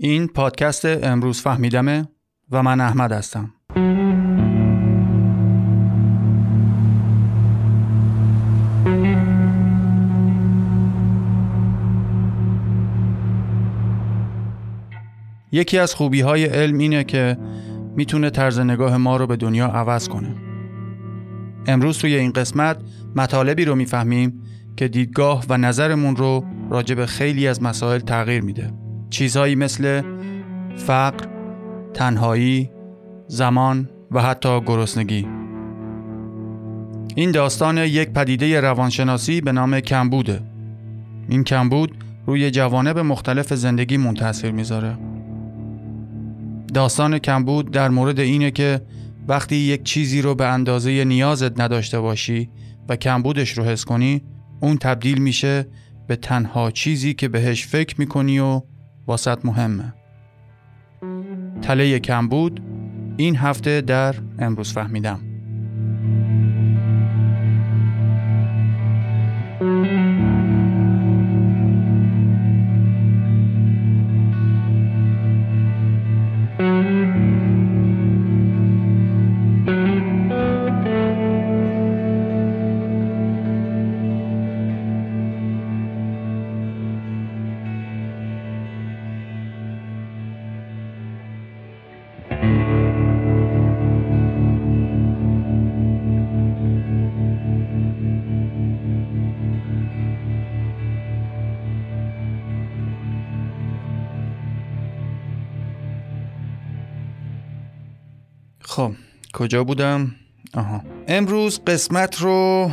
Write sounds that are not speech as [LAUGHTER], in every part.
این پادکست امروز فهمیدمه و من احمد هستم. یکی از خوبی های علم اینه که می‌تونه طرز نگاه ما رو به دنیا عوض کنه. امروز توی این قسمت مطالبی رو می‌فهمیم که دیدگاه و نظرمون رو راجع به خیلی از مسائل تغییر میده. چیزهایی مثل فقر، تنهایی، زمان و حتی گرسنگی. این داستان یک پدیده روانشناسی به نام کمبوده. این کمبود روی جوانب مختلف زندگی منتظر می‌ذاره. داستان کمبود در مورد اینه که وقتی یک چیزی رو به اندازه نیازت نداشته باشی و کمبودش رو حس کنی اون تبدیل میشه به تنها چیزی که بهش فکر می‌کنی و واسط مهمه. تله کمبود این هفته در امروز فهمیدم. کجا بودم؟ آها. امروز قسمت رو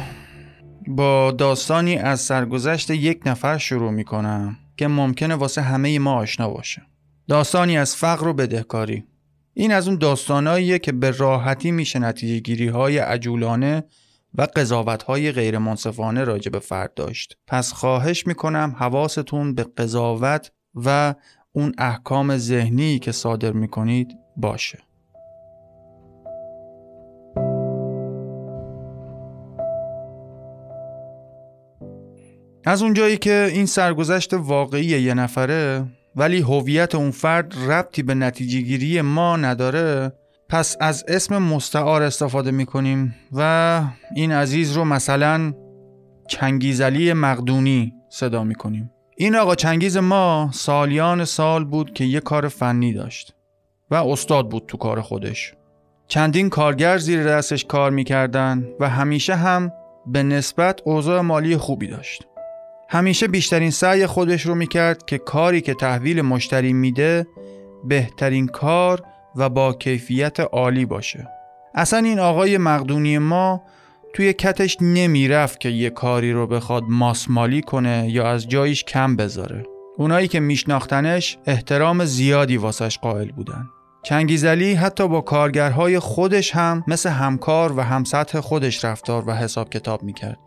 با داستانی از سرگذشت یک نفر شروع می کنم که ممکنه واسه همه ما آشنا باشه. داستانی از فقر و بدهکاری. این از اون داستاناییه که به راحتی میشه نتیجه گیری های عجولانه و قضاوت های غیر منصفانه راجع به فرد داشت. پس خواهش می‌کنم حواستون به قضاوت و اون احکام ذهنی که صادر می‌کنید باشه. از اونجایی که این سرگذشت واقعی یه نفره ولی هویت اون فرد ربطی به نتیجه گیری ما نداره پس از اسم مستعار استفاده می‌کنیم و این عزیز رو مثلا چنگیزلی مقدونی صدا می‌کنیم. این آقا چنگیز ما سالیان سال بود که یه کار فنی داشت و استاد بود تو کار خودش. چندین کارگر زیر دستش کار می‌کردن و همیشه هم به نسبت اوضاع مالی خوبی داشت. همیشه بیشترین سعی خودش رو می‌کرد که کاری که تحویل مشتری میده بهترین کار و با کیفیت عالی باشه. اصلا این آقای مقدونی ما توی کتش نمی‌رفت که یه کاری رو بخواد ماسمالی کنه یا از جایش کم بذاره. اونایی که میشناختنش احترام زیادی واسش قائل بودن. چنگیزلی حتی با کارگرهای خودش هم مثل همکار و همسطح خودش رفتار و حساب کتاب می‌کرد.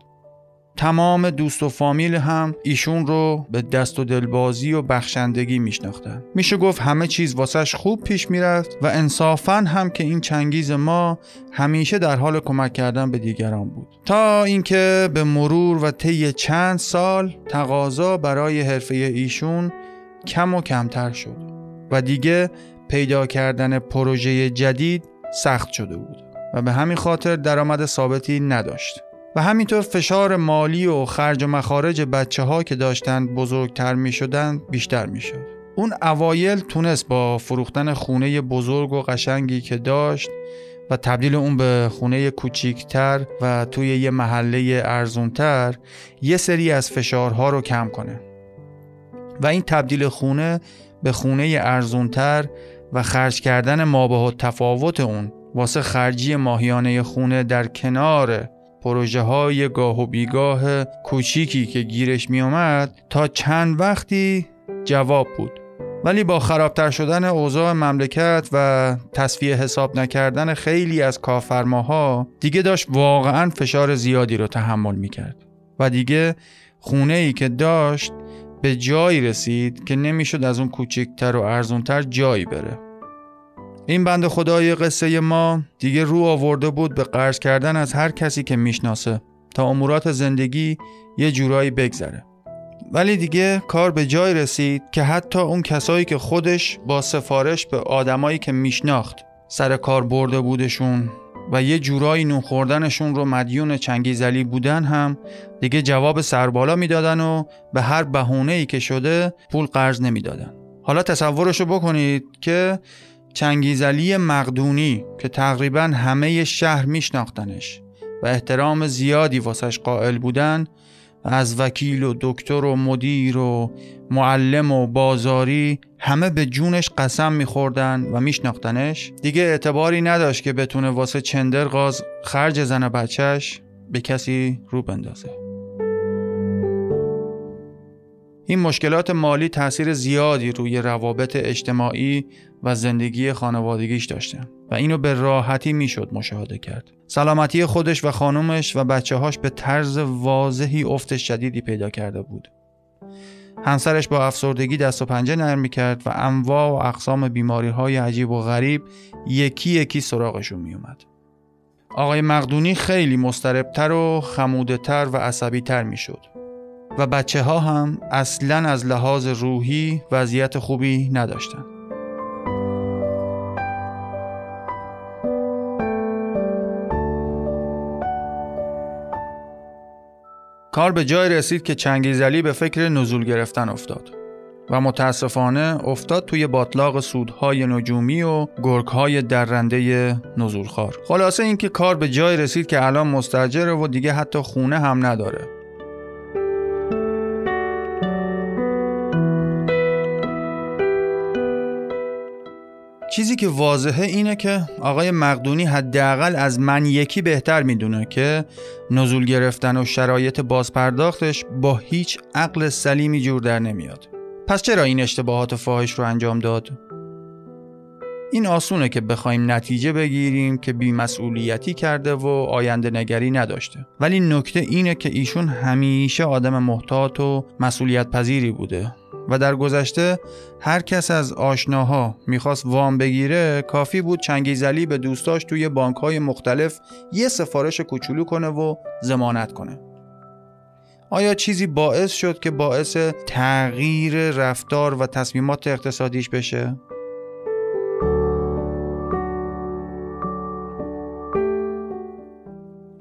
تمام دوست و فامیل هم ایشون رو به دست و دلبازی و بخشندگی میشناختن. میشه گفت همه چیز واسش خوب پیش می‌رفت و انصافا هم که این چنگیز ما همیشه در حال کمک کردن به دیگران بود. تا اینکه به مرور و طی چند سال تقاضا برای حرفه ایشون کم و کمتر شد و دیگه پیدا کردن پروژه جدید سخت شده بود و به همین خاطر درآمد ثابتی نداشت. همینطور فشار مالی و خرج و مخارج بچه ها که داشتند بزرگتر می شدن بیشتر می شد. اون اوایل تونست با فروختن خونه بزرگ و قشنگی که داشت و تبدیل اون به خونه کوچیکتر و توی یه محله ارزونتر یه سری از فشارها رو کم کنه و این تبدیل خونه به خونه ارزونتر و خرج کردن مابه تفاوت اون واسه خرجی ماهیانه خونه در کنار پروژه های گاه و بیگاه کوچیکی که گیرش می اومد تا چند وقتی جواب بود. ولی با خرابتر شدن اوضاع مملکت و تصفیه حساب نکردن خیلی از کافرماها دیگه داشت واقعا فشار زیادی رو تحمل می کرد و دیگه خونه ای که داشت به جایی رسید که نمی‌شد از اون کوچکتر و ارزونتر جایی بره. این بند خدای قصه ما دیگه رو آورده بود به قرض کردن از هر کسی که می‌شناسه تا امورات زندگی یه جورایی بگذره. ولی دیگه کار به جای رسید که حتی اون کسایی که خودش با سفارش به آدمایی که میشناخت سر کار برده بودشون و یه جورایی نون رو مدیون چنگیزلی بودن هم دیگه جواب سربالا می‌دادن و به هر بهونه ای که شده پول قرض نمی‌دادن. حالا تصورشو بکنید که چنگیزلی مقدونی که تقریبا همه شهر میشناختنش و احترام زیادی واسش قائل بودن از وکیل و دکتر و مدیر و معلم و بازاری همه به جونش قسم میخوردن و میشناختنش. دیگه اعتباری نداشت که بتونه واسه چندر غاز خرج زن بچهش به کسی رو بندازه. این مشکلات مالی تاثیر زیادی روی روابط اجتماعی و زندگی خانوادگیش داشته و اینو به راحتی می‌شد مشاهده کرد. سلامتی خودش و خانومش و بچه هاش به طرز واضحی افت شدیدی پیدا کرده بود. همسرش با افسردگی دست و پنجه نرم کرد و انواع و اقسام بیماری های عجیب و غریب یکی یکی سراغشون می اومد. آقای مقدونی خیلی مستربتر و خمودتر و عصبی تر می شد. و بچه ها هم اصلا از لحاظ روحی وضعیت خوبی نداشتن. کار به جای رسید که چنگیزلی به فکر نزول گرفتن افتاد و متاسفانه افتاد توی باطلاق سودهای نجومی و گرگهای درنده نزولخوار خلاصه اینکه کار به جای رسید که الان مستجره و دیگه حتی خونه هم نداره چیزی که واضحه اینه که آقای مقدونی حداقل از من یکی بهتر می‌دونه که نزول گرفتن و شرایط بازپرداختش با هیچ عقل سلیمی جور در نمیاد. پس چرا این اشتباهات فاحش رو انجام داد؟ این آسونه که بخوایم نتیجه بگیریم که بیمسئولیتی کرده و آینده نگری نداشته ولی نکته اینه که ایشون همیشه آدم محتاط و مسئولیت پذیری بوده و در گذشته هر کس از آشناها می‌خواست وام بگیره کافی بود چنگیزلی به دوستاش توی بانک های مختلف یه سفارش کوچولو کنه و زمانت کنه آیا چیزی باعث شد که باعث تغییر رفتار و تصمیمات اقتصادیش بشه؟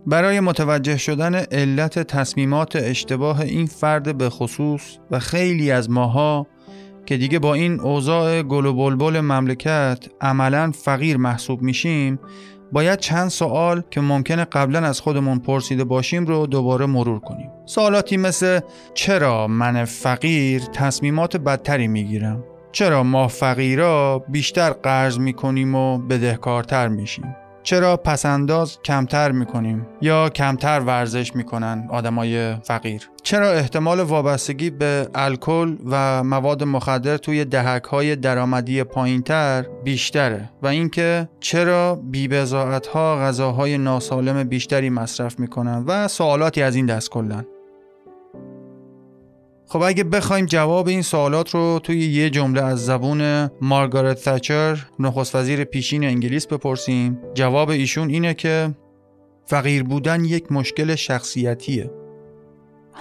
برای متوجه شدن علت تصمیمات اشتباه این فرد به خصوص و خیلی از ماها که دیگه با این اوضاع گل و بلبل مملکت عملا فقیر محسوب میشیم باید چند سوال که ممکنه قبلا از خودمون پرسیده باشیم رو دوباره مرور کنیم. سوالاتی مثل چرا من فقیر تصمیمات بدتری می‌گیرم؟ چرا ما فقیرا بیشتر قرض می‌کنیم و بدهکارتر میشیم؟ چرا پسنداز کمتر می‌کنیم یا کمتر ورزش می‌کنن آدمای فقیر؟ چرا احتمال وابستگی به الکل و مواد مخدر توی دهک های درآمدی پایینتر بیشتره و اینکه چرا بیبزاعت ها غذاهای ناسالم بیشتری مصرف می‌کنن و سوالاتی از این دست کلن؟ خب اگه بخوایم جواب این سوالات رو توی یه جمله از زبون مارگارت تچر نخست وزیر پیشین انگلیس بپرسیم جواب ایشون اینه که فقیر بودن یک مشکل شخصیتیه.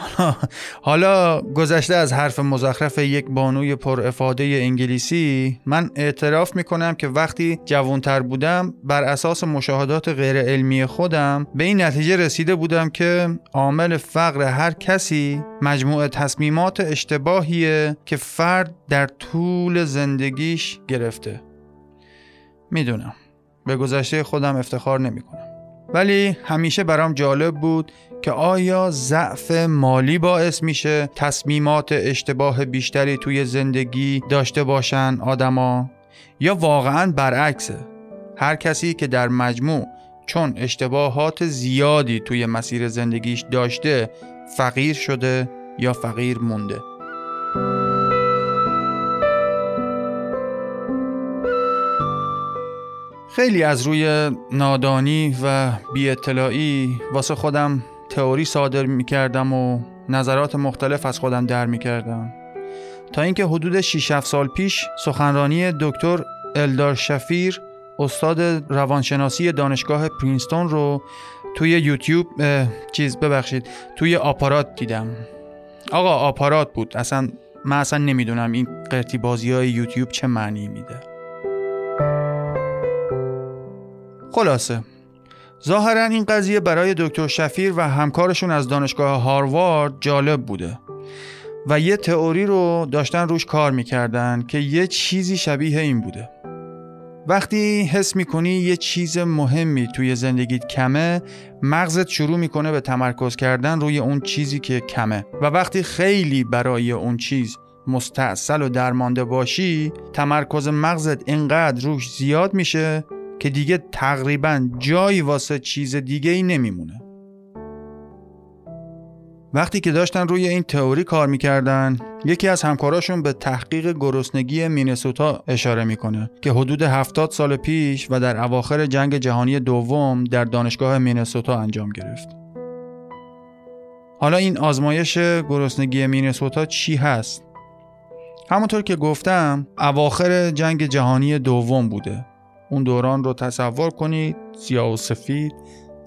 [LAUGHS] حالا گذشته از حرف مزخرف یک بانوی پر افاده انگلیسی من اعتراف می‌کنم که وقتی جوانتر بودم بر اساس مشاهدات غیر علمی خودم به این نتیجه رسیده بودم که عامل فقر هر کسی مجموعه تصمیمات اشتباهیه که فرد در طول زندگیش گرفته. می‌دونم. به گذشته خودم افتخار نمی‌کنم. ولی همیشه برام جالب بود که آیا ضعف مالی باعث میشه تصمیمات اشتباه بیشتری توی زندگی داشته باشن آدما؟ یا واقعا برعکسه؟ هر کسی که در مجموع چون اشتباهات زیادی توی مسیر زندگیش داشته فقیر شده یا فقیر مونده؟ خیلی از روی نادانی و بی اطلاعی واسه خودم تئوری صادر می کردم و نظرات مختلف از خودم در می کردم تا اینکه حدود 6 7 سال پیش سخنرانی دکتر الدار شفیر استاد روانشناسی دانشگاه پرینستون رو توی یوتیوب چیز ببخشید توی آپارات دیدم. آقا آپارات بود. اصلا من اصلا نمی‌دونم این قرتی بازی های یوتیوب چه معنی میده. خلاصه. ظاهرا این قضیه برای دکتر شفیر و همکارشون از دانشگاه هاروارد جالب بوده و یه تئوری رو داشتن روش کار می‌کردن که یه چیزی شبیه این بوده. وقتی حس می‌کنی یه چیز مهمی توی زندگیت کمه مغزت شروع می‌کنه به تمرکز کردن روی اون چیزی که کمه. و وقتی خیلی برای اون چیز مستاصل و درمانده باشی تمرکز مغزت اینقدر روش زیاد میشه که دیگه تقریبا جایی واسه چیز دیگه ای نمیمونه وقتی که داشتن روی این تئوری کار می‌کردن یکی از همکاراشون به تحقیق گرسنگی مینسوتا اشاره می‌کنه که حدود 70 سال پیش و در اواخر جنگ جهانی دوم در دانشگاه مینسوتا انجام گرفت. حالا این آزمایش گرسنگی مینسوتا چی هست؟ همونطور که گفتم اواخر جنگ جهانی دوم بوده. اون دوران رو تصور کنید سیاه و سفید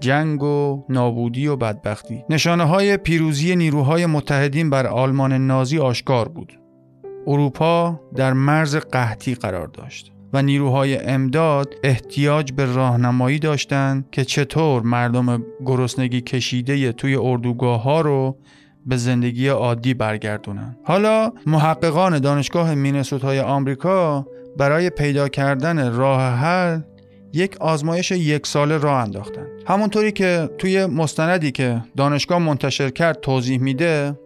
جنگ و نابودی و بدبختی. نشانه های پیروزی نیروهای متحدین بر آلمان نازی آشکار بود. اروپا در مرز قحطی قرار داشت و نیروهای امداد احتیاج به راهنمایی داشتند که چطور مردم گرسنگی کشیده توی اردوگاه ها رو به زندگی عادی برگردونن. حالا محققان دانشگاه مینسوتای آمریکا برای پیدا کردن راه حل یک آزمایش یک ساله راه انداختن. همونطوری که توی مستندی که دانشگاه منتشر کرد توضیح میده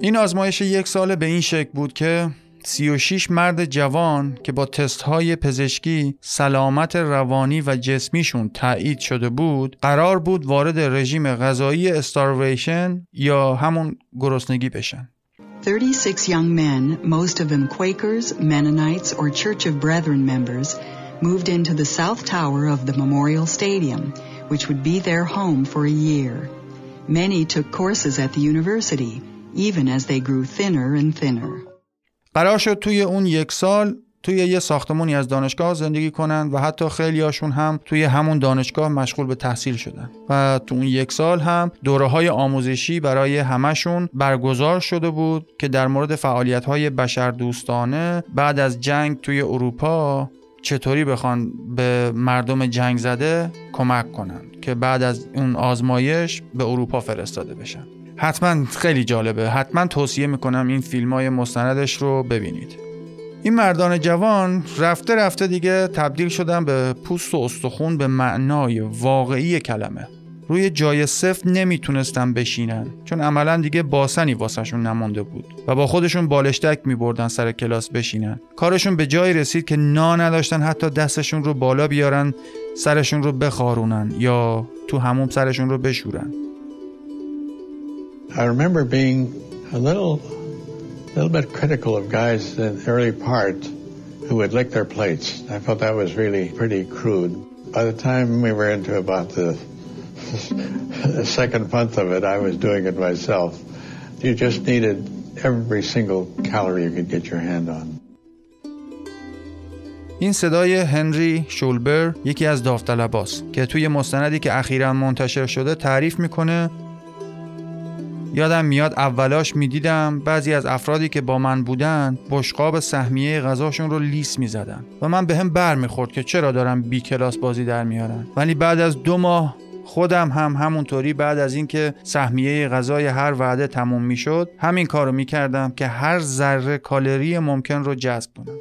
این آزمایش یک ساله به این شکل بود که 36 مرد جوان که با تست های پزشکی سلامت روانی و جسمیشون تایید شده بود قرار بود وارد رژیم غذایی استارویشن یا همون گرسنگی بشن. 36 young men, most of them Quakers, Mennonites, or Church of Brethren members, moved into the south tower of the Memorial Stadium, which would be their home for a year. Many took courses at the university, even as they grew thinner and thinner. قرار شد توی اون یک سال توی یه ساختمونی از دانشگاه زندگی کنن و حتی خیلی هاشون هم توی همون دانشگاه مشغول به تحصیل شدن. و تو اون یک سال هم دوره های آموزشی برای همشون برگزار شده بود که در مورد فعالیت های بشر دوستانه بعد از جنگ توی اروپا چطوری بخوان به مردم جنگ زده کمک کنن که بعد از اون آزمایش به اروپا فرستاده بشن. حتما خیلی جالبه. حتما توصیه می‌کنم این فیلم های مستندش رو ببینید. این مردان جوان رفته رفته دیگه تبدیل شدن به پوست و استخون به معنای واقعی کلمه. روی جای سفت نمی‌تونستن بشینن چون عملا دیگه باسنی واسهشون نمونده بود و با خودشون بالشتک میبردن سر کلاس بشینن. کارشون به جایی رسید که نا نداشتن حتی دستشون رو بالا بیارن سرشون رو بخارونن یا تو هموم سرشون رو بشورن. I remember being a little, little bit critical of guys in the early part who would lick their plates. I felt that was really pretty crude. By the time we were into about the the second [LAUGHS] month of it, I was doing it myself. You just needed every single calorie you could get your hand on. این صدای هنری شولبر یکی از داوطلباست که توی مستندی که اخیرا منتشر شده تعریف میکنه یادم میاد اولاش می‌دیدم بعضی از افرادی که با من بودن بشقاب سهمیه غذاشون رو لیس می‌زدن و من به هم بر می‌خورد که چرا دارم بی کلاس بازی در میارن ولی بعد از دو ماه خودم هم همونطوری بعد از اینکه سهمیه غذای هر وعده تموم می‌شد همین کارو می‌کردم که هر ذره کالری ممکن رو جذب کنم.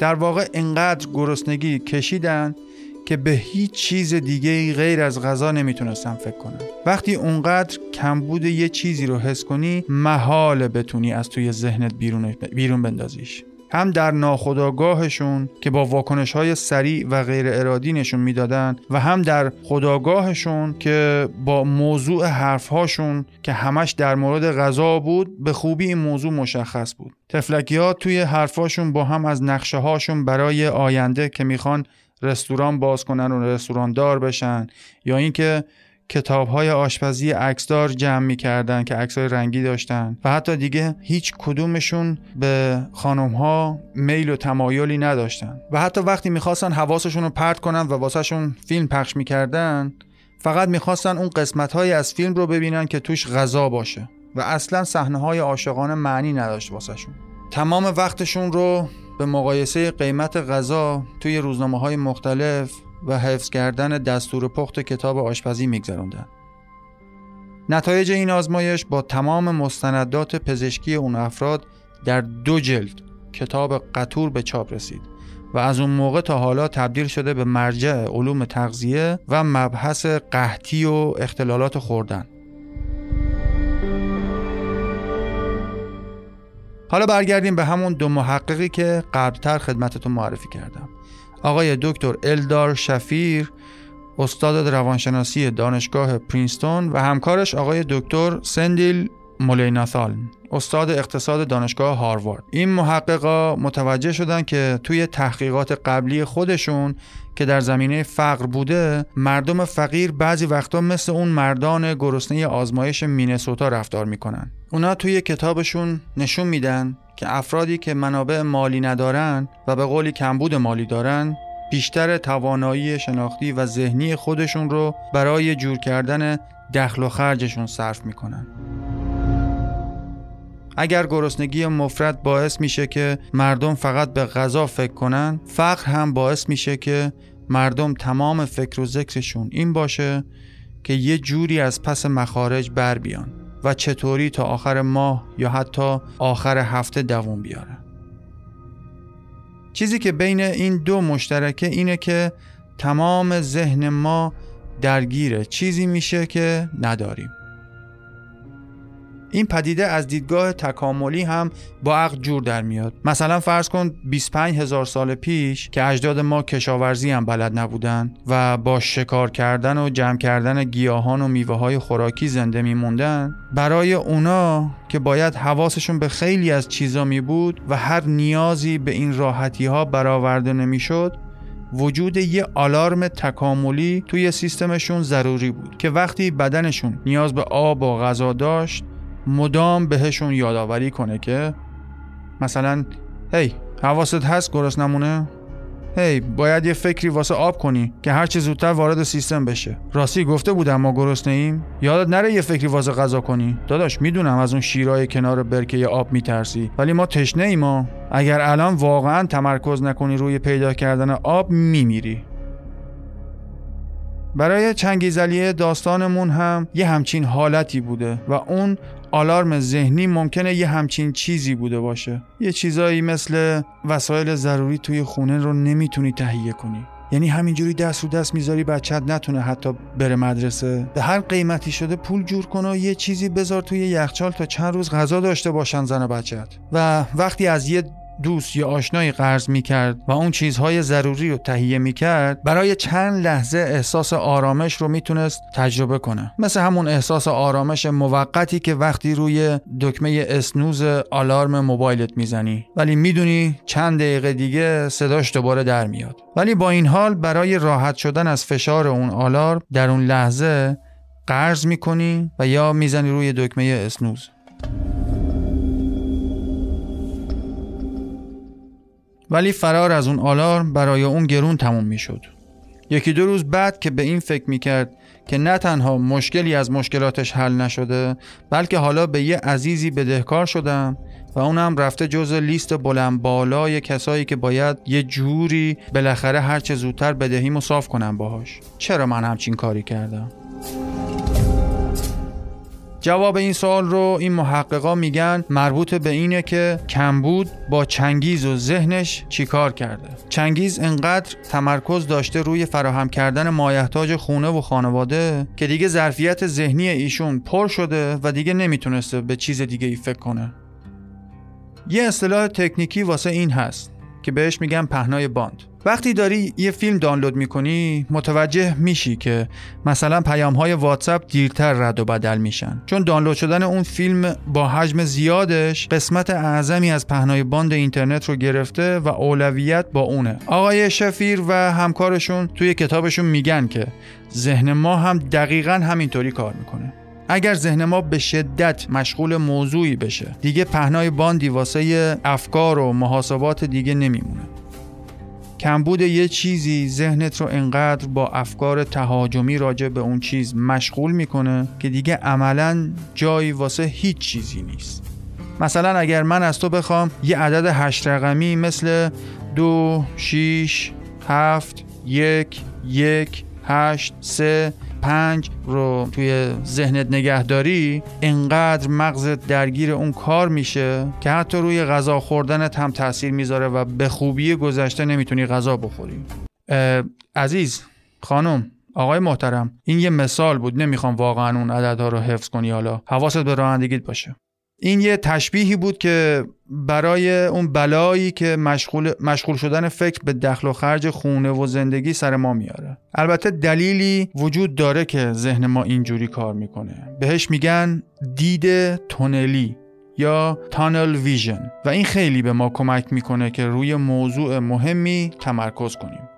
در واقع انقدر گرسنگی کشیدن که به هیچ چیز دیگه غیر از غذا نمی‌تونستم فکر کنم. وقتی اونقدر کمبود یه چیزی رو حس کنی محال بتونی از توی ذهنت بیرون, بیرون بندازیش. هم در ناخداگاهشون که با واکنش های سریع و غیر ارادی نشون می‌دادن و هم در خداگاهشون که با موضوع حرفهاشون که همش در مورد غذا بود به خوبی این موضوع مشخص بود. تفلکی ها توی حرفهاشون با هم از نقشه هاشون برای آینده که می‌خوان رستوران باز کنن و رستوران دار بشن یا اینکه کتاب های آشپزی عکسدار جمع می‌کردن که عکس های رنگی داشتن. و حتی دیگه هیچ کدومشون به خانم ها میل و تمایلی نداشتن. و حتی وقتی می‌خواستن حواسشون رو پرت کنن و واسهشون فیلم پخش می‌کردن فقط می‌خواستن اون قسمت های از فیلم رو ببینن که توش غذا باشه. و اصلا صحنه های عاشقانه معنی نداشت واسهشون. تمام وقتشون رو به مقایسه قیمت غذا توی روزنامه های مختلف و حفظ کردن دستور پخت کتاب آشپزی میگذروندن. نتایج این آزمایش با تمام مستندات پزشکی اون افراد در دو جلد کتاب قطور به چاپ رسید و از اون موقع تا حالا تبدیل شده به مرجع علوم تغذیه و مبحث قحطی و اختلالات خوردن. حالا برگردیم به همون دو محققی که قبلتر خدمتتون معرفی کردم. آقای دکتر الدار شفیر استاد روانشناسی دانشگاه پرینستون و همکارش آقای دکتر سندیل مولیناثال استاد اقتصاد دانشگاه هاروارد. این محققا متوجه شدن که توی تحقیقات قبلی خودشون که در زمینه فقر بوده مردم فقیر بعضی وقتا مثل اون مردان گرسنه آزمایش مینسوتا رفتار می‌کنن. اونا توی کتابشون نشون میدن که افرادی که منابع مالی ندارن و به قولی کمبود مالی دارن بیشتر توانایی شناختی و ذهنی خودشون رو برای جور کردن دخل و خرجشون صرف می‌کنن. اگر گرسنگی مفرد باعث میشه که مردم فقط به غذا فکر کنن فقر هم باعث میشه که مردم تمام فکر و ذکرشون این باشه که یه جوری از پس مخارج بر بیان و چطوری تا آخر ماه یا حتی آخر هفته دووم بیارن. چیزی که بین این دو مشترکه اینه که تمام ذهن ما درگیره. چیزی میشه که نداریم. این پدیده از دیدگاه تکاملی هم با عقل جور در میاد. مثلا فرض کن 25 هزار سال پیش که اجداد ما کشاورزی هم بلد نبودن و با شکار کردن و جمع کردن گیاهان و میوه های خوراکی زنده میموندن برای اونا که باید حواسشون به خیلی از چیزا می بود و هر نیازی به این راحتی ها برآورده نمی‌شد وجود یه آلارم تکاملی توی سیستمشون ضروری بود که وقتی بدنشون نیاز به آب و غذا داشت مدام بهشون یادآوری کنه که مثلا هی حواست هست گرس نمونه؟ هی باید یه فکری واسه آب کنی که هر چه زودتر وارد سیستم بشه. راستی گفته بودم ما گرسنه ایم؟ یادت نره یه فکری واسه غذا کنی؟ داداش می‌دونم از اون شیرای کنار برکه آب میترسی ولی ما تشنه ایم اگر الان واقعا تمرکز نکنی روی پیدا کردن آب میمیری. برای چنگیزلیه داستانمون هم یه همچین حالتی بوده و اون آلارم ذهنی ممکنه یه همچین چیزی بوده باشه. یه چیزایی مثل وسایل ضروری توی خونه رو نمی‌تونی تهیه کنی. یعنی همینجوری دست رو دست می‌ذاری بچت نتونه حتی بره مدرسه. به هر قیمتی شده پول جور کن و یه چیزی بذار توی یخچال تا چند روز غذا داشته باشن زن و بچت و وقتی از یه دوست یا آشنایی قرض می کرد و اون چیزهای ضروری رو تهیه می کرد برای چند لحظه احساس آرامش رو می‌تونست تجربه کنه. مثل همون احساس آرامش موقتی که وقتی روی دکمه اسنوز آلارم موبایلت می‌زنی. ولی می‌دونی چند دقیقه دیگه صداش دوباره در میاد. ولی با این حال برای راحت شدن از فشار اون آلارم در اون لحظه قرض می‌کنی و یا می‌زنی روی دکمه اسنوز. ولی فرار از اون آلارم برای اون گرون تموم می‌شد. یکی دو روز بعد که به این فکر می‌کرد که نه تنها مشکلی از مشکلاتش حل نشده بلکه حالا به یه عزیزی بدهکار شدم و اونم رفته جز لیست بلند بالای کسایی که باید یه جوری بالاخره هرچه زودتر بدهیمو صاف کنم باهاش چرا من همچین کاری کردم جواب این سوال رو این محققا میگن مربوط به اینه که کمبود با چنگیز و ذهنش چیکار کرده. چنگیز انقدر تمرکز داشته روی فراهم کردن مایحتاج خونه و خانواده که دیگه ظرفیت ذهنی ایشون پر شده و دیگه نمی‌تونسته به چیز دیگه ای فکر کنه. یه اصطلاح تکنیکی واسه این هست. که بهش میگن پهنای باند. وقتی داری یه فیلم دانلود می‌کنی متوجه میشی که مثلا پیام های واتساپ دیرتر رد و بدل میشن. چون دانلود شدن اون فیلم با حجم زیادش قسمت اعظمی از پهنای باند اینترنت رو گرفته و اولویت با اونه. آقای شفیر و همکارشون توی کتابشون میگن که ذهن ما هم دقیقا همینطوری کار می‌کنه. اگر ذهن ما به شدت مشغول موضوعی بشه دیگه پهنای باندی واسه افکار و محاسبات دیگه نمیمونه. کمبود یه چیزی ذهنت رو انقدر با افکار تهاجمی راجع به اون چیز مشغول می‌کنه که دیگه عملا جایی واسه هیچ چیزی نیست. مثلا اگر من از تو بخوام یه عدد هشت رقمی مثل دو، شیش، هفت، یک، یک، هشت، سه پنج رو توی ذهنت نگهداری انقدر مغزت درگیر اون کار میشه که حتی روی غذا خوردنت هم تاثیر می‌ذاره و به خوبی گذشته نمی‌تونی غذا بخوری. عزیز خانم آقای محترم این یه مثال بود نمی‌خوام واقعا اون عددها رو حفظ کنی حالا. حواست به رانندگیت باشه. این یه تشبیهی بود که برای اون بلایی که مشغول, مشغول شدن فکر به دخل و خرج خونه و زندگی سر ما میاره. البته دلیلی وجود داره که ذهن ما اینجوری کار می‌کنه. بهش میگن دید تونلی یا تانل ویژن و این خیلی به ما کمک می‌کنه که روی موضوع مهمی تمرکز کنیم.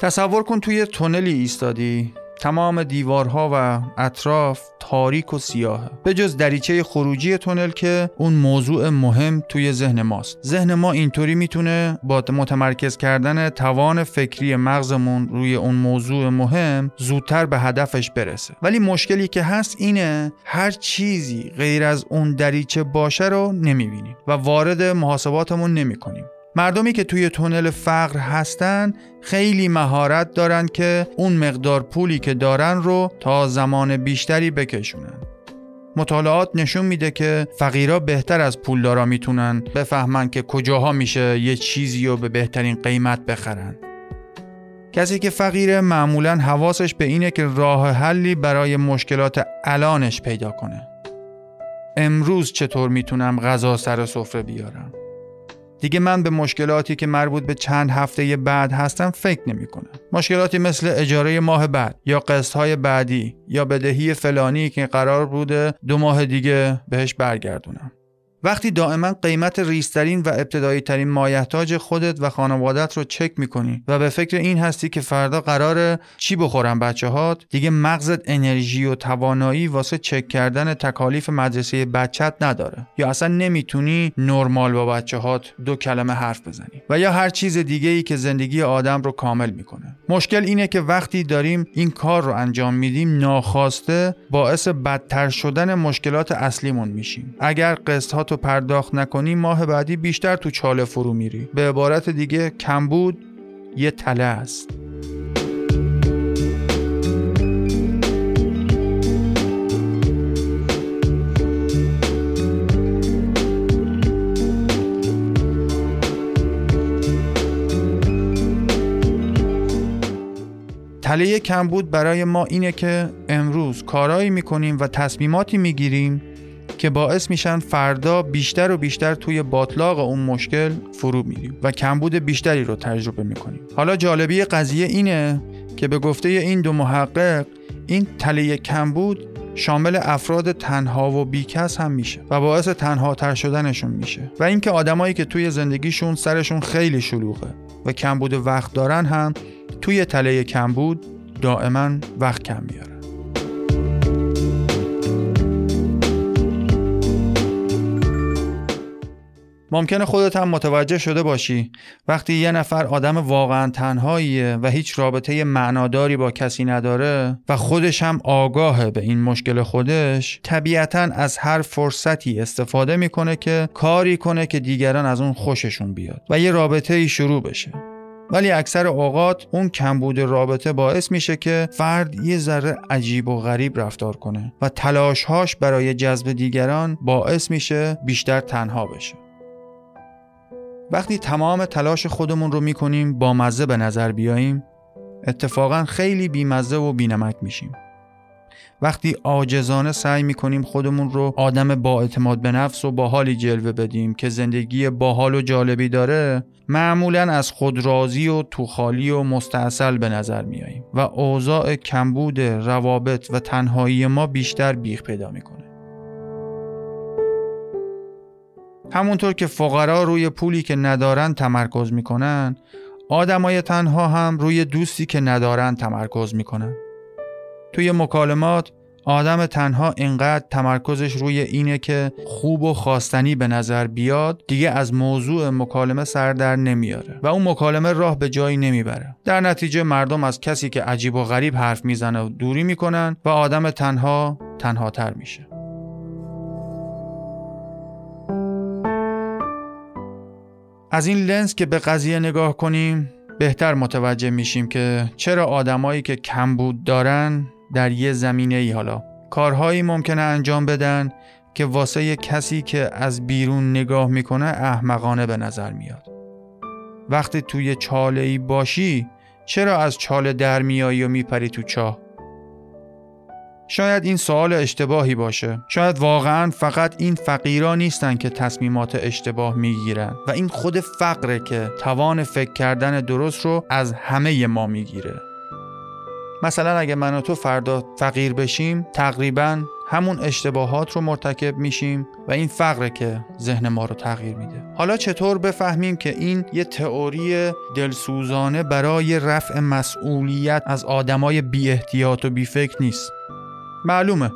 تصور کن توی تونلی ایستادی تمام دیوارها و اطراف تاریک و سیاهه به جز دریچه خروجی تونل که اون موضوع مهم توی ذهن ماست. ذهن ما اینطوری می‌تونه با متمرکز کردن توان فکری مغزمون روی اون موضوع مهم زودتر به هدفش برسه. ولی مشکلی که هست اینه هر چیزی غیر از اون دریچه باشه رو نمی‌بینیم و وارد محاسباتمون نمی‌کنیم. مردمی که توی تونل فقر هستن خیلی مهارت دارن که اون مقدار پولی که دارن رو تا زمان بیشتری بکشونن. مطالعات نشون میده که فقیرا بهتر از پولدارا می‌تونن بفهمن که کجاها میشه یه چیزی رو به بهترین قیمت بخرن. کسی که فقیره معمولا حواسش به اینه که راه حلی برای مشکلات الانش پیدا کنه. امروز چطور می‌تونم غذا سر سفره بیارم؟ دیگه من به مشکلاتی که مربوط به چند هفته بعد هستم فکر نمی کنم. مشکلاتی مثل اجاره ماه بعد یا قسط های بعدی یا بدهی فلانی که قرار بوده دو ماه دیگه بهش برگردونم. وقتی دائما قیمت ریسترین و ابتدایی ترین مایحتاج خودت و خانوادت رو چک می‌کنی و به فکر این هستی که فردا قرار چی بخورن بچه هات دیگه مغزت انرژی و توانایی واسه چک کردن تکالیف مدرسه بچت نداره. یا اصلا نمی‌تونی نرمال با بچه هات دو کلمه حرف بزنی و یا هر چیز دیگه ای که زندگی آدم رو کامل می‌کنه. مشکل اینه که وقتی داریم این کار رو انجام میدیم ناخواسته باعث بدتر شدن مشکلات اصلیمون میشیم. اگر قسط تو پرداخت نکنی ماه بعدی بیشتر تو چاله فرو میری. به عبارت دیگه کمبود یه تله است. تله کمبود برای ما اینه که امروز کارایی می‌کنیم و تصمیماتی می‌گیریم که باعث میشن فردا بیشتر و بیشتر توی باطلاق اون مشکل فرو میریم و کمبود بیشتری رو تجربه می‌کنیم. حالا جالبی قضیه اینه که به گفته این دو محقق این تله کمبود شامل افراد تنها و بیکس هم میشه و باعث تنها تر شدنشون میشه. و اینکه آدمایی که توی زندگیشون سرشون خیلی شلوغه و کمبود وقت دارن هم توی تله کمبود دائما وقت کم میارن. ممکنه خودت هم متوجه شده باشی. وقتی یه نفر آدم واقعا تنهاییه و هیچ رابطه معناداری با کسی نداره و خودش هم آگاهه به این مشکل خودش طبیعتا از هر فرصتی استفاده می‌کنه که کاری کنه که دیگران از اون خوششون بیاد و یه رابطه ای شروع بشه. ولی اکثر اوقات اون کمبود رابطه باعث میشه که فرد یه ذره عجیب و غریب رفتار کنه و تلاشهاش برای جذب دیگران باعث میشه بیشتر تنها بشه. وقتی تمام تلاش خودمون رو می‌کنیم با مزه به نظر بیاییم اتفاقا خیلی بیمزه و بینمک میشیم. وقتی آجزانه سعی می‌کنیم خودمون رو آدم با اعتماد به نفس و باحالی جلوه بدیم که زندگی باحال و جالبی داره معمولا از خود راضی و توخالی و مستاصل به نظر میاییم و اوضاع کمبود روابط و تنهایی ما بیشتر بیخ پیدا می‌کنه. همونطور که فقرا روی پولی که ندارن تمرکز می‌کنن آدمای تنها هم روی دوستی که ندارن تمرکز می‌کنن. توی مکالمات آدم تنها اینقدر تمرکزش روی اینه که خوب و خواستنی به نظر بیاد دیگه از موضوع مکالمه سر در نمیاره و اون مکالمه راه به جایی نمی‌بره. در نتیجه مردم از کسی که عجیب و غریب حرف می‌زنه و دوری می‌کنن و آدم تنها تنها تر میشه. از این لنز که به قضیه نگاه کنیم بهتر متوجه میشیم که چرا آدمایی که کمبود دارن در یه زمینه ای حالا. کارهایی ممکنه انجام بدن که واسه کسی که از بیرون نگاه می‌کنه احمقانه به نظر میاد. وقتی توی چاله ای باشی چرا از چاله در میایی و میپری تو چاه؟ شاید این سوال اشتباهی باشه. شاید واقعا فقط این فقیرا نیستن که تصمیمات اشتباه می‌گیرن و این خود فقره که توان فکر کردن درست رو از همه ما می‌گیره. مثلا اگه من و تو فردا فقیر بشیم تقریبا همون اشتباهات رو مرتکب میشیم و این فقره که ذهن ما رو تغییر میده. حالا چطور بفهمیم که این یه تئوری دلسوزانه برای رفع مسئولیت از آدمای بی احتیاط و بی فکر نیست؟ معلومه.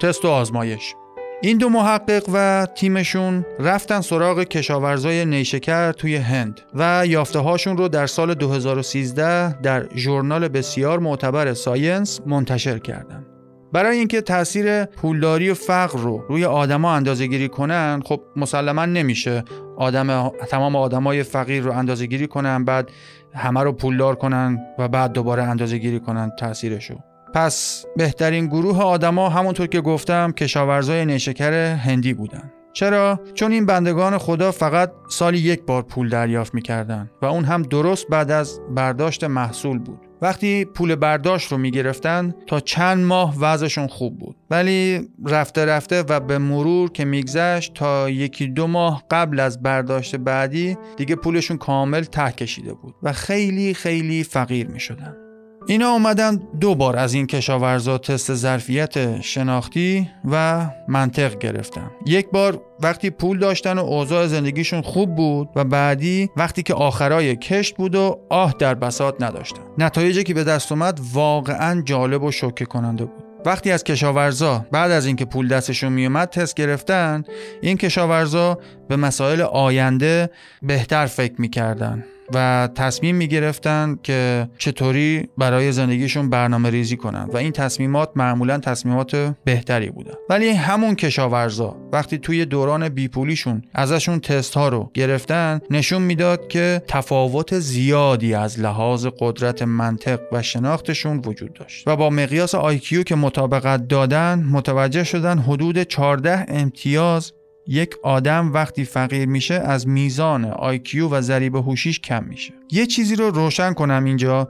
تست و آزمایش. این دو محقق و تیمشون رفتن سراغ کشاورزای نیشکر توی هند و یافته هاشون رو در سال 2013 در ژورنال بسیار معتبر ساینس منتشر کردن. برای اینکه تاثیر پولداری و فقر رو روی آدما اندازه گیری کنن خب مسلما نمیشه آدم تمام آدمای فقیر رو اندازه گیری کنن بعد همه رو پولدار کنن و بعد دوباره اندازه گیری کنن تاثیرشو. پس بهترین گروه آدما همونطور که گفتم کشاورزای نیشکر هندی بودن. چرا؟ چون این بندگان خدا فقط سالی یک بار پول دریافت می‌کردن و اون هم درست بعد از برداشت محصول بود. وقتی پول برداشت رو می‌گرفتن تا چند ماه وضعشون خوب بود. ولی رفته رفته و به مرور که میگذشت تا یکی دو ماه قبل از برداشت بعدی دیگه پولشون کامل ته کشیده بود و خیلی خیلی فقیر می‌شدن. اینا اومدن دو بار از این کشاورزا تست ظرفیت شناختی و منطق گرفتن. یک بار وقتی پول داشتن و اوضاع زندگیشون خوب بود و بعدی وقتی که آخرای کشت بود و آه در بساط نداشتن. نتایجی که به دست اومد واقعا جالب و شوکه کننده بود. وقتی از کشاورزا بعد از اینکه پول دستشون میومد تست گرفتن این کشاورزا به مسائل آینده بهتر فکر می‌کردن. و تصمیم می گرفتن که چطوری برای زندگیشون برنامه ریزی کنن. و این تصمیمات معمولا تصمیمات بهتری بودن. ولی همون کشاورزا وقتی توی دوران بیپولیشون ازشون تست ها رو گرفتن نشون می‌داد که تفاوت زیادی از لحاظ قدرت منطق و شناختشون وجود داشت. و با مقیاس آیکیو که مطابقت دادن متوجه شدن حدود 14 امتیاز یک آدم وقتی فقیر میشه از میزان آیکیو و ضریب هوشیش کم میشه. یه چیزی رو روشن کنم اینجا.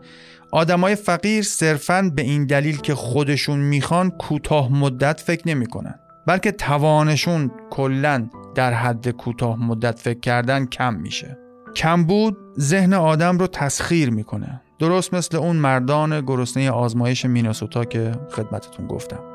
آدمای فقیر صرفا به این دلیل که خودشون می‌خوان کوتاه مدت فکر نمی‌کنن. بلکه توانشون کلا در حد کوتاه مدت فکر کردن کم میشه. کمبود ذهن آدم رو تسخیر می‌کنه. درست مثل اون مردان گرسنه آزمایش میناسوتا که خدمتتون گفتم.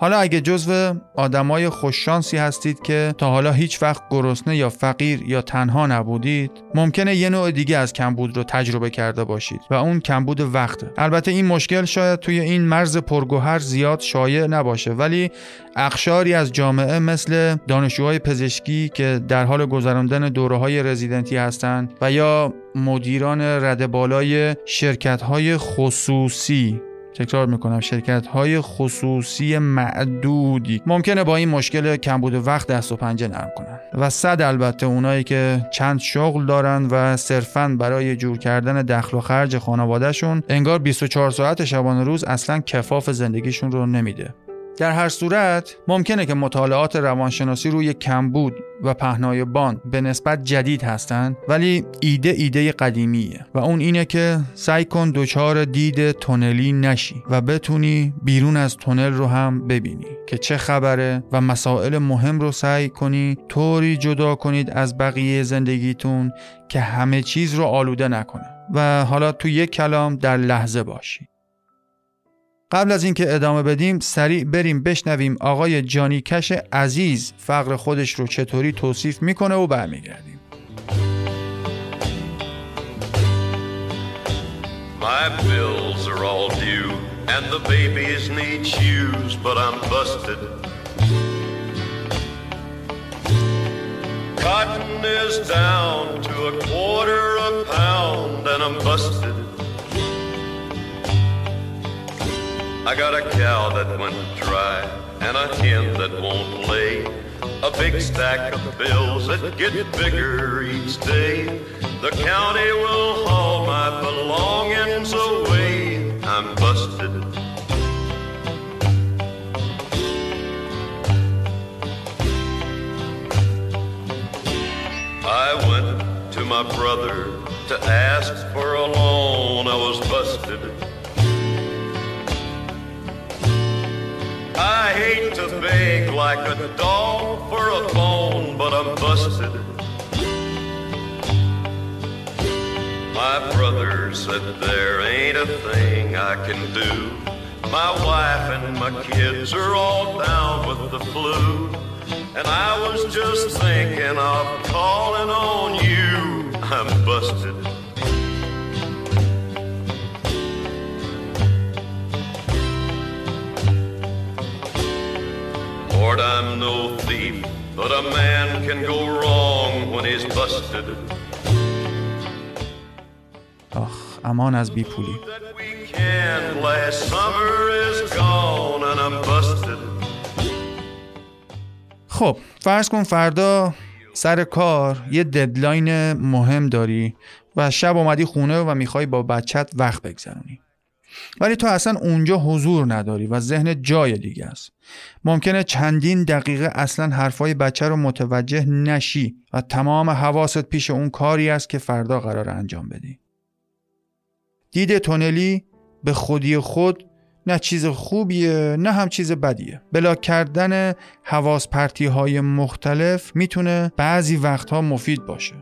حالا اگه جزو آدمای خوششانسی هستید که تا حالا هیچ وقت گرسنه یا فقیر یا تنها نبودید ممکنه یه نوع دیگه از کمبود رو تجربه کرده باشید و اون کمبود وقته البته این مشکل شاید توی این مرز پرگوهر زیاد شایع نباشه ولی اخشاری از جامعه مثل دانشجوهای پزشکی که در حال گذراندن دوره های رزیدنتی هستند و یا مدیران رده بالای شرکت های خصوصی تکرار می‌کنم شرکت های خصوصی معدودی ممکنه با این مشکل کمبود وقت دست و پنجه نرم کنن. و صد البته اونایی که چند شغل دارن و صرفا برای جور کردن دخل و خرج خانوادهشون انگار 24 ساعت شبانه روز اصلا کفاف زندگیشون رو نمیده. در هر صورت ممکنه که مطالعات روانشناسی روی کمبود و پهنای باند به نسبت جدید هستند ولی ایده ایده قدیمیه و اون اینه که سعی کن دچار دید تونلی نشی و بتونی بیرون از تونل رو هم ببینی که چه خبره و مسائل مهم رو سعی کنی طوری جدا کنید از بقیه زندگیتون که همه چیز رو آلوده نکنه. و حالا تو یک کلام در لحظه باشی. قبل از اینکه ادامه بدیم سریع بریم بشنویم آقای جانی کش عزیز فقر خودش رو چطوری توصیف می‌کنه و برمیگردیم My bills are And the babies need shoes, but I'm busted. Cotton is down to a quarter a pound, and I'm busted. I got a cow that went dry, and a hen that won't lay. A big stack of bills that get bigger each day. The county will haul my belongings away. I'm busted. I went to my brother to ask for a loan. I was busted. I hate to beg like a dog for a bone, but I'm busted. My brother said there ain't a thing I can do. My wife and my kids are all down with the flu. And I was just thinking of calling on you. I'm busted. Lord, I'm no thief, but a man can go wrong when he's busted. آخ امان از I'm busted. خب فرض کن فردا سر کار یه ددلاین مهم داری و شب اومدی خونه و می‌خوای با بچت وقت بگذرونی ولی تو اصلا اونجا حضور نداری و ذهن جای دیگه است. ممکنه چندین دقیقه اصلا حرفای بچه رو متوجه نشی و تمام حواست پیش اون کاری است که فردا قرار انجام بدی. دید تونلی به خودی خود نه چیز خوبیه نه هم چیز بدیه. بلاک کردن حواس پرتی های مختلف می‌تونه بعضی وقتها مفید باشه.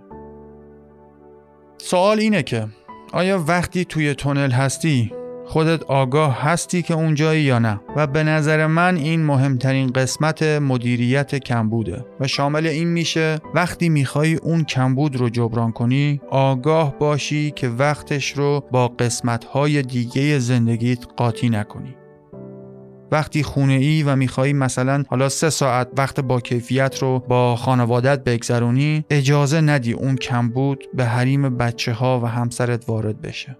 سوال اینه که آیا وقتی توی تونل هستی خودت آگاه هستی که اونجایی یا نه. و به نظر من این مهمترین قسمت مدیریت کمبوده. و شامل این میشه وقتی می‌خوای اون کمبود رو جبران کنی آگاه باشی که وقتش رو با قسمتهای دیگه زندگیت قاطی نکنی. وقتی خونه ای و میخوایی مثلا حالا سه ساعت وقت با کیفیت رو با خانوادت بگذرونی اجازه ندی اون کمبود به حریم بچه ها و همسرت وارد بشه.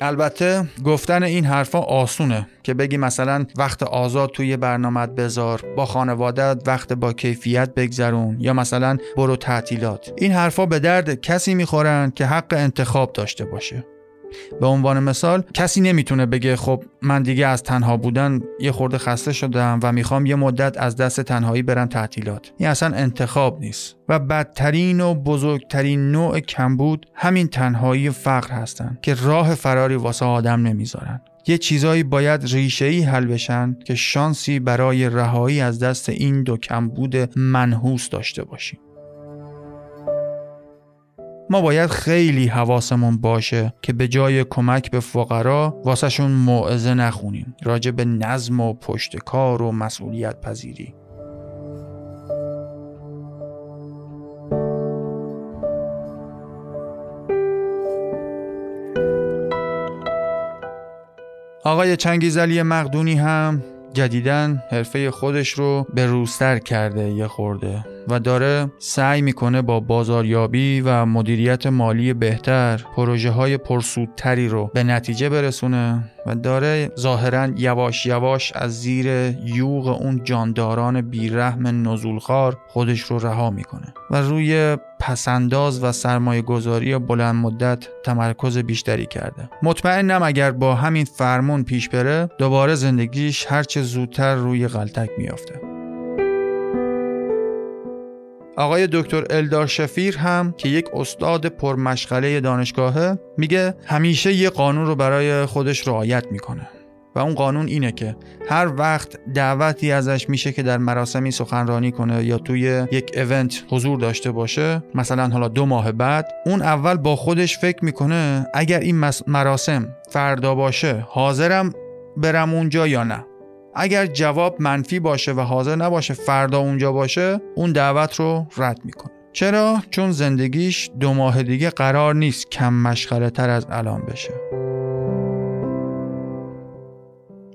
البته گفتن این حرفا آسونه که بگی مثلا وقت آزاد توی برنامه بذار با خانوادت وقت با کیفیت بگذرون یا مثلا برو تعطیلات. این حرفا به درد کسی می‌خورن که حق انتخاب داشته باشه. به عنوان مثال کسی نمی‌تونه بگه خب من دیگه از تنها بودن یه خورده خسته شدم و می‌خوام یه مدت از دست تنهایی برم تعطیلات. این اصلا انتخاب نیست. و بدترین و بزرگترین نوع کمبود همین تنهایی فقر هستن که راه فراری واسه آدم نمی‌ذارن. یه چیزایی باید ریشه ای حل بشن که شانسی برای رهایی از دست این دو کمبود منحوس داشته باشیم. ما باید خیلی حواسمون باشه که به جای کمک به فقرا واسهشون موعظه نخونیم راجع به نظم و پشت کار و مسئولیت پذیری. آقای چنگیزلی مقدونی هم جدیدن حرفه خودش رو به روستر کرده یه خورده. و داره سعی می‌کنه با بازاریابی و مدیریت مالی بهتر پروژه های پرسودتری رو به نتیجه برسونه و داره ظاهرا یواش یواش از زیر یوغ اون جانداران بیرحم نزولخار خودش رو رها می‌کنه و روی پسنداز و سرمایه گذاری بلند مدت تمرکز بیشتری کرده. مطمئنم اگر با همین فرمون پیش بره دوباره زندگیش هرچه زودتر روی غلطک میافته. آقای دکتر الدار شفیر هم که یک استاد پرمشغله دانشگاهه میگه همیشه یه قانون رو برای خودش رعایت می‌کنه. و اون قانون اینه که هر وقت دعوتی ازش میشه که در مراسمی سخنرانی کنه یا توی یک ایونت حضور داشته باشه مثلا حالا دو ماه بعد اون اول با خودش فکر می‌کنه اگر این مراسم فردا باشه حاضرم برم اونجا یا نه. اگر جواب منفی باشه و حاضر نباشه فردا اونجا باشه اون دعوت رو رد می‌کنه چرا؟ چون زندگیش دو ماه دیگه قرار نیست کم مشغله تر از الان بشه.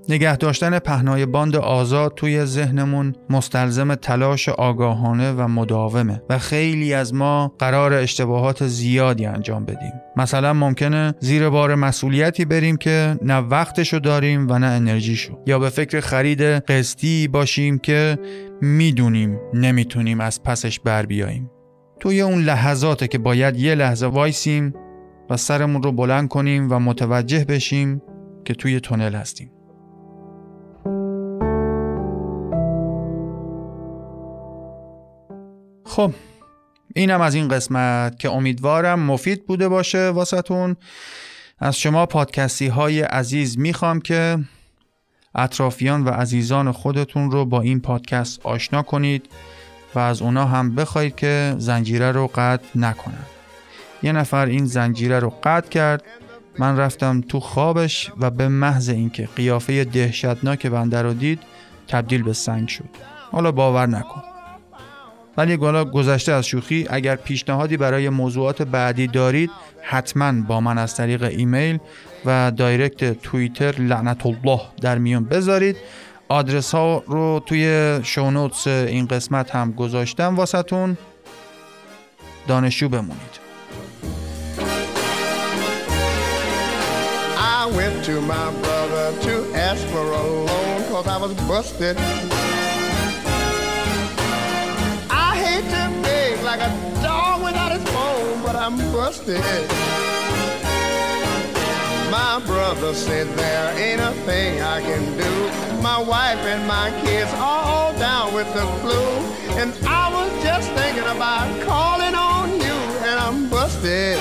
نگه داشتن پهنای باند آزاد توی ذهنمون مستلزم تلاش آگاهانه و مداومه و خیلی از ما قرار اشتباهات زیادی انجام بدیم. مثلا ممکنه زیر بار مسئولیتی بریم که نه وقتشو داریم و نه انرژیشو. یا به فکر خرید قسطی باشیم که می‌دونیم نمی‌تونیم از پسش بر بیاییم. توی اون لحظاته که باید یه لحظه وایسیم و سرمون رو بلند کنیم و متوجه بشیم که توی تونل هستیم. خب اینم از این قسمت که امیدوارم مفید بوده باشه واسهتون. از شما پادکستی های عزیز می‌خوام که اطرافیان و عزیزان خودتون رو با این پادکست آشنا کنید و از اونا هم بخواید که زنجیره رو قطع نکنن. یه نفر این زنجیره رو قطع کرد من رفتم تو خوابش و به محض اینکه قیافه دهشتناک بنده رو دید تبدیل به سنگ شد. حالا باور نکن. ولی گالا گذشته از شوخی. اگر پیشنهادی برای موضوعات بعدی دارید حتما با من از طریق ایمیل و دایرکت توییتر لعنت الله در میون بذارید. آدرس ها رو توی شونوتس این قسمت هم گذاشتم. واسهتون دانشجو بمونید. I went to my brother to ask for a loan cause I was busted. Like a dog without his bone, but I'm busted. My brother said there ain't a thing I can do. My wife and my kids are all down with the flu. And I was just thinking about calling on you, and I'm busted.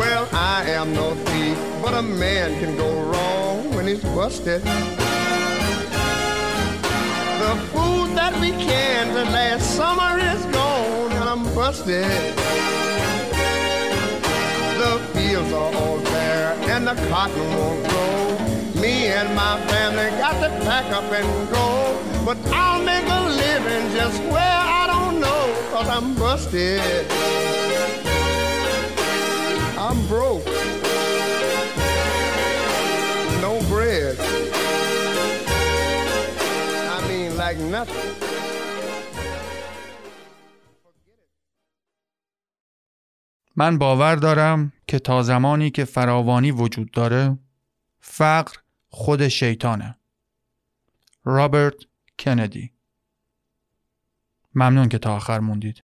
Well, I am no thief, but a man can go wrong when he's busted. Food that we canned last summer is gone, and I'm busted. The fields are all bare, and the cotton won't grow. Me and my family got to pack up and go. But I'll make a living just where I don't know, cause I'm busted. I'm broke. No bread. Like nothing. من باور دارم که تا زمانی که فراوانی وجود داره فقر خود شیطانه. رابرت کندی. ممنون که تا آخر موندید.